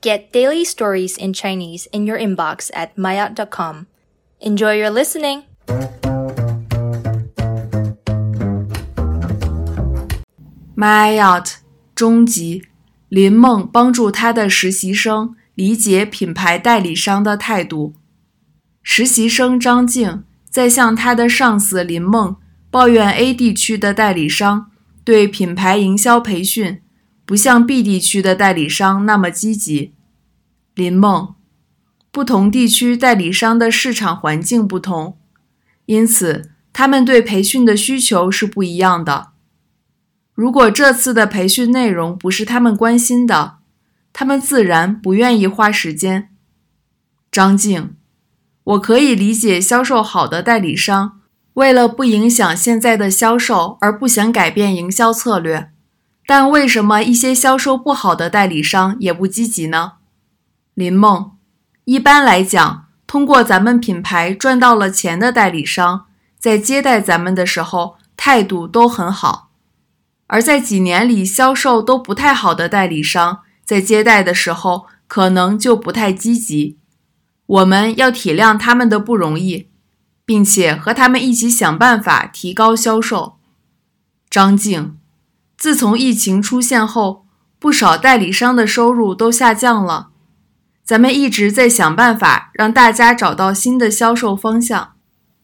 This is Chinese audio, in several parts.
Get daily stories in Chinese in your inbox at maya.com. Enjoy your listening! Mayat 中级，林梦帮助他的实习生理解品牌代理商的态度。实习生张静在向他的上司林梦抱怨 A 地区的代理商对品牌营销培训 不像 B 地区的代理商那么积极。林梦，不同地区代理商的市场环境不同，因此他们对培训的需求是不一样的。如果这次的培训内容不是他们关心的，他们自然不愿意花时间。张静，我可以理解销售好的代理商为了不影响现在的销售而不想改变营销策略，但为什么一些销售不好的代理商也不积极呢？林梦，一般来讲，通过咱们品牌赚到了钱的代理商，在接待咱们的时候态度都很好。而在几年里销售都不太好的代理商，在接待的时候可能就不太积极。我们要体谅他们的不容易，并且和他们一起想办法提高销售。张静，自从疫情出现后，不少代理商的收入都下降了。咱们一直在想办法让大家找到新的销售方向，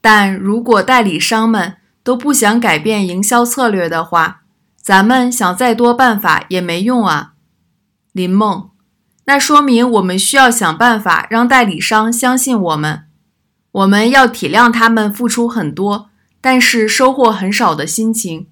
但如果代理商们都不想改变营销策略的话，咱们想再多办法也没用啊，林梦。那说明我们需要想办法让代理商相信我们。我们要体谅他们付出很多，但是收获很少的心情。